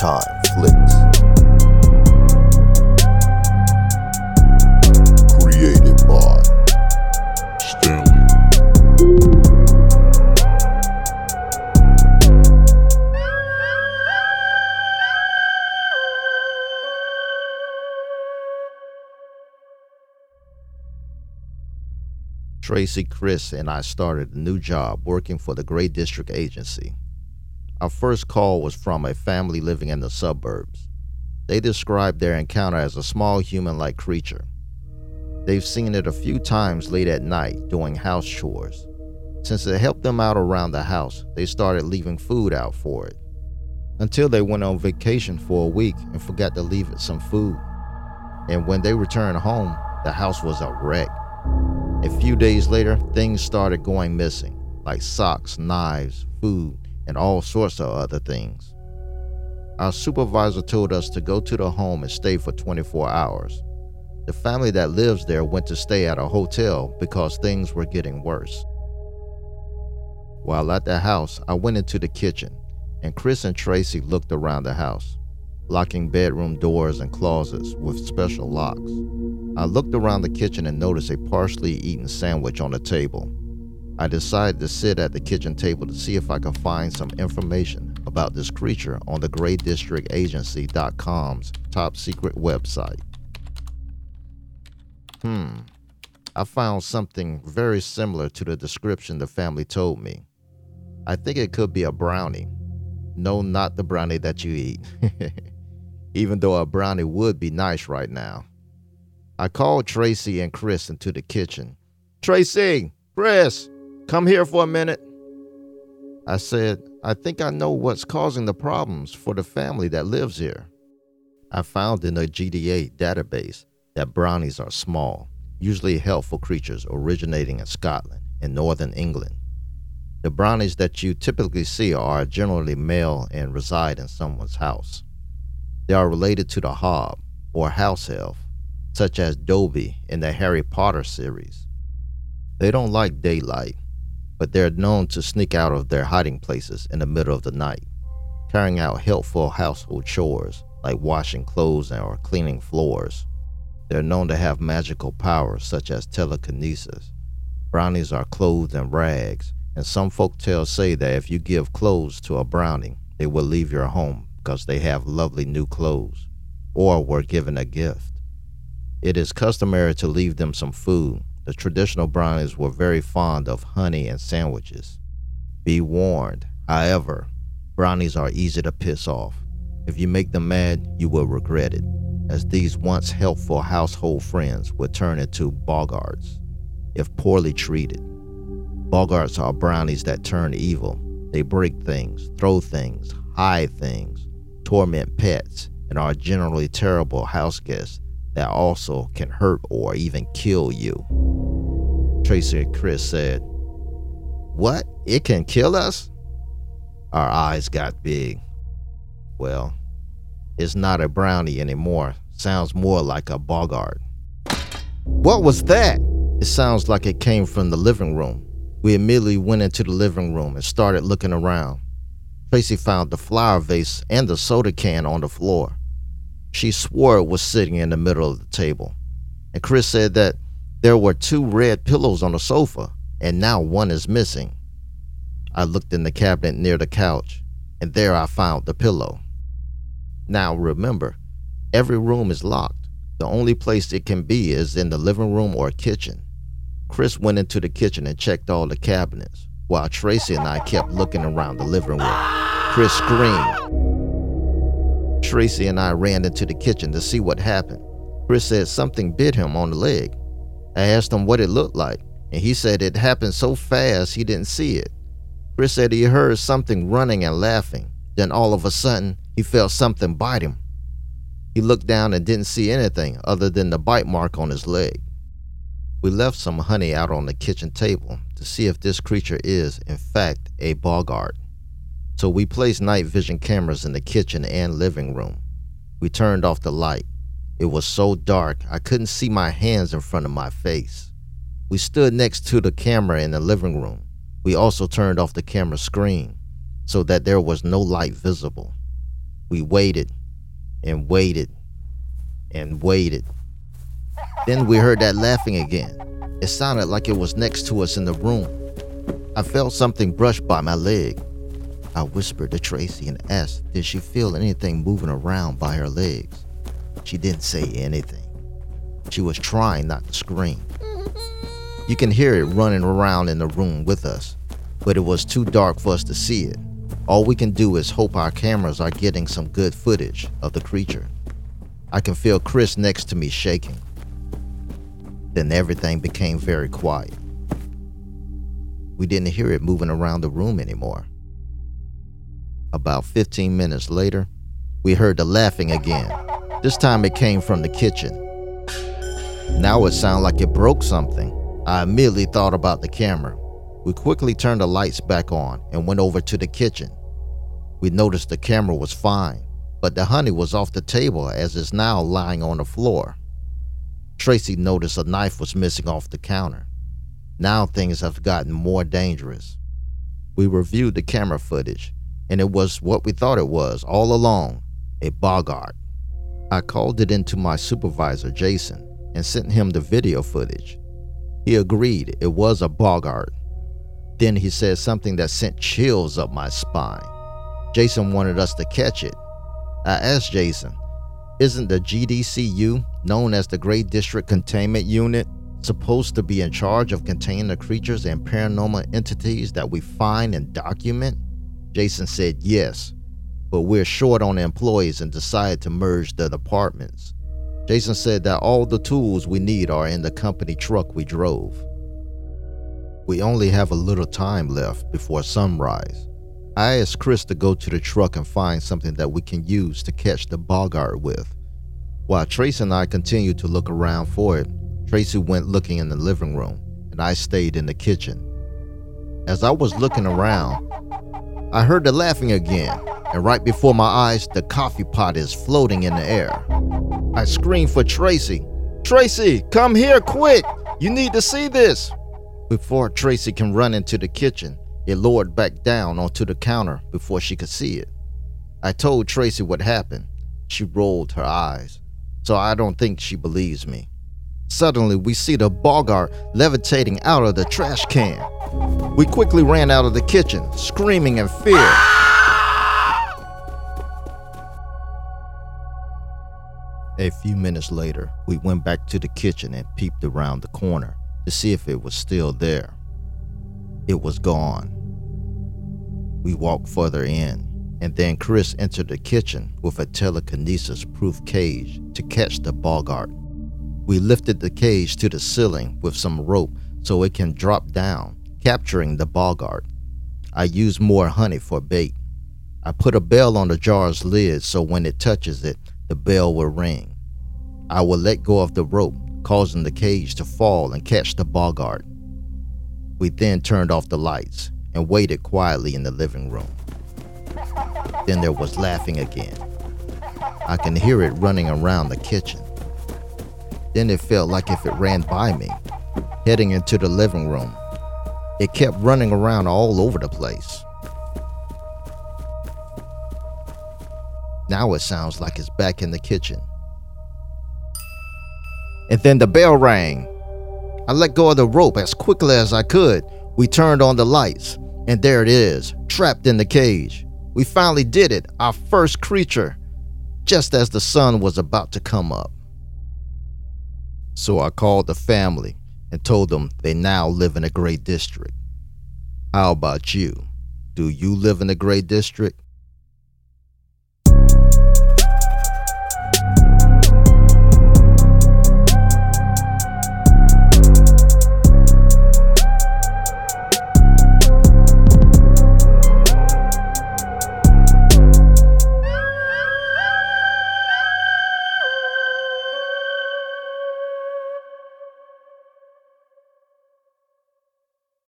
Time Flicks. Created by Stanley. Tracy, Chris, and I started a new job working for the Gray District Agency. Our first call was from a family living in the suburbs. They described their encounter as a small human like creature. They've seen it a few times late at night doing house chores. Since it helped them out around the house, they started leaving food out for it. Until they went on vacation for a week and forgot to leave it some food. And when they returned home, the house was a wreck. A few days later, things started going missing, like socks, knives, food, and all sorts of other things. Our supervisor told us to go to the home and stay for 24 hours. The family that lives there went to stay at a hotel because things were getting worse. While at the house, I went into the kitchen, and Chris and Tracy looked around the house, locking bedroom doors and closets with special locks. I looked around the kitchen and noticed a partially eaten sandwich on the table. I decided to sit at the kitchen table to see if I could find some information about this creature on the GrayDistrictAgency.com's top secret website. Hmm. I found something very similar to the description the family told me. I think it could be a brownie. No, not the brownie that you eat. Even though a brownie would be nice right now. I called Tracy and Chris into the kitchen. Tracy, Chris, come here for a minute. I said, I think I know what's causing the problems for the family that lives here. I found in the GDA database that brownies are small, usually helpful creatures originating in Scotland and northern England. The brownies that you typically see are generally male and reside in someone's house. They are related to the hob or house elf, such as Dobby in the Harry Potter series. They don't like daylight, but they're known to sneak out of their hiding places in the middle of the night, carrying out helpful household chores like washing clothes or cleaning floors. They're known to have magical powers such as telekinesis. Brownies are clothed in rags, and some folk tales say that if you give clothes to a brownie, they will leave your home because they have lovely new clothes or were given a gift. It is customary to leave them some food. The traditional brownies were very fond of honey and sandwiches. Be warned, however, brownies are easy to piss off. If you make them mad, you will regret it, as these once helpful household friends will turn into boggarts if poorly treated. Boggarts are brownies that turn evil. They break things, throw things, hide things, torment pets, and are generally terrible house guests that also can hurt or even kill you. Tracy and Chris said, What? It can kill us? Our eyes got big. Well, it's not a brownie anymore. Sounds more like a boggart. What was that? It sounds like it came from the living room. We immediately went into the living room and started looking around. Tracy found the flower vase and the soda can on the floor. She swore it was sitting in the middle of the table. And Chris said that there were two red pillows on the sofa, and now one is missing. I looked in the cabinet near the couch, and there I found the pillow. Now remember, every room is locked. The only place it can be is in the living room or kitchen. Chris went into the kitchen and checked all the cabinets, while Tracy and I kept looking around the living room. Chris screamed. Tracy and I ran into the kitchen to see what happened. Chris said something bit him on the leg. I asked him what it looked like, and he said it happened so fast he didn't see it. Chris said he heard something running and laughing. Then all of a sudden, he felt something bite him. He looked down and didn't see anything other than the bite mark on his leg. We left some honey out on the kitchen table to see if this creature is, in fact, a boggart. So we placed night vision cameras in the kitchen and living room. We turned off the light. It was so dark I couldn't see my hands in front of my face. We stood next to the camera in the living room. We also turned off the camera screen so that there was no light visible. We waited and waited and waited. Then we heard that laughing again. It sounded like it was next to us in the room. I felt something brush by my leg. I whispered to Tracy and asked, Did she feel anything moving around by her legs? She didn't say anything. She was trying not to scream. You can hear it running around in the room with us, but it was too dark for us to see it. All we can do is hope our cameras are getting some good footage of the creature. I can feel Chris next to me shaking. Then everything became very quiet. We didn't hear it moving around the room anymore. About 15 minutes later, we heard the laughing again. This time it came from the kitchen. Now it sounded like it broke something. I immediately thought about the camera. We quickly turned the lights back on and went over to the kitchen. We noticed the camera was fine, but the honey was off the table as it's now lying on the floor. Tracy noticed a knife was missing off the counter. Now things have gotten more dangerous. We reviewed the camera footage, and it was what we thought it was all along a Boggart. I called it into my supervisor, Jason, and sent him the video footage. He agreed it was a Boggart. Then he said something that sent chills up my spine. Jason wanted us to catch it. I asked Jason, Isn't the GDCU, known as the Gray District Containment Unit, supposed to be in charge of containing the creatures and paranormal entities that we find and document? Jason said yes, but we're short on employees and decided to merge the departments. Jason said that all the tools we need are in the company truck we drove. We only have a little time left before sunrise. I asked Chris to go to the truck and find something that we can use to catch the boggart with. While Tracy and I continued to look around for it, Tracy went looking in the living room, and I stayed in the kitchen. As I was looking around, I heard the laughing again, and right before my eyes, the coffee pot is floating in the air. I scream for Tracy. Tracy, come here quick! You need to see this! Before Tracy can run into the kitchen, it lowered back down onto the counter before she could see it. I told Tracy what happened. She rolled her eyes, so I don't think she believes me. Suddenly, we see the Boggart levitating out of the trash can. We quickly ran out of the kitchen, screaming in fear. A few minutes later, we went back to the kitchen and peeped around the corner to see if it was still there. It was gone. We walked further in, and then Chris entered the kitchen with a telekinesis proof cage to catch the Boggart. We lifted the cage to the ceiling with some rope so it can drop down, capturing the Boggart. I used more honey for bait. I put a bell on the jar's lid so when it touches it, the bell will ring. I will let go of the rope, causing the cage to fall and catch the Boggart. We then turned off the lights and waited quietly in the living room. Then there was laughing again. I can hear it running around the kitchen. Then it felt like if it ran by me, heading into the living room. It kept running around all over the place. Now it sounds like it's back in the kitchen. And then the bell rang. I let go of the rope as quickly as I could. We turned on the lights, and there it is, trapped in the cage. We finally did it, our first creature, just as the sun was about to come up. So I called the family and told them they now live in a great district. How about you? Do you live in a great district?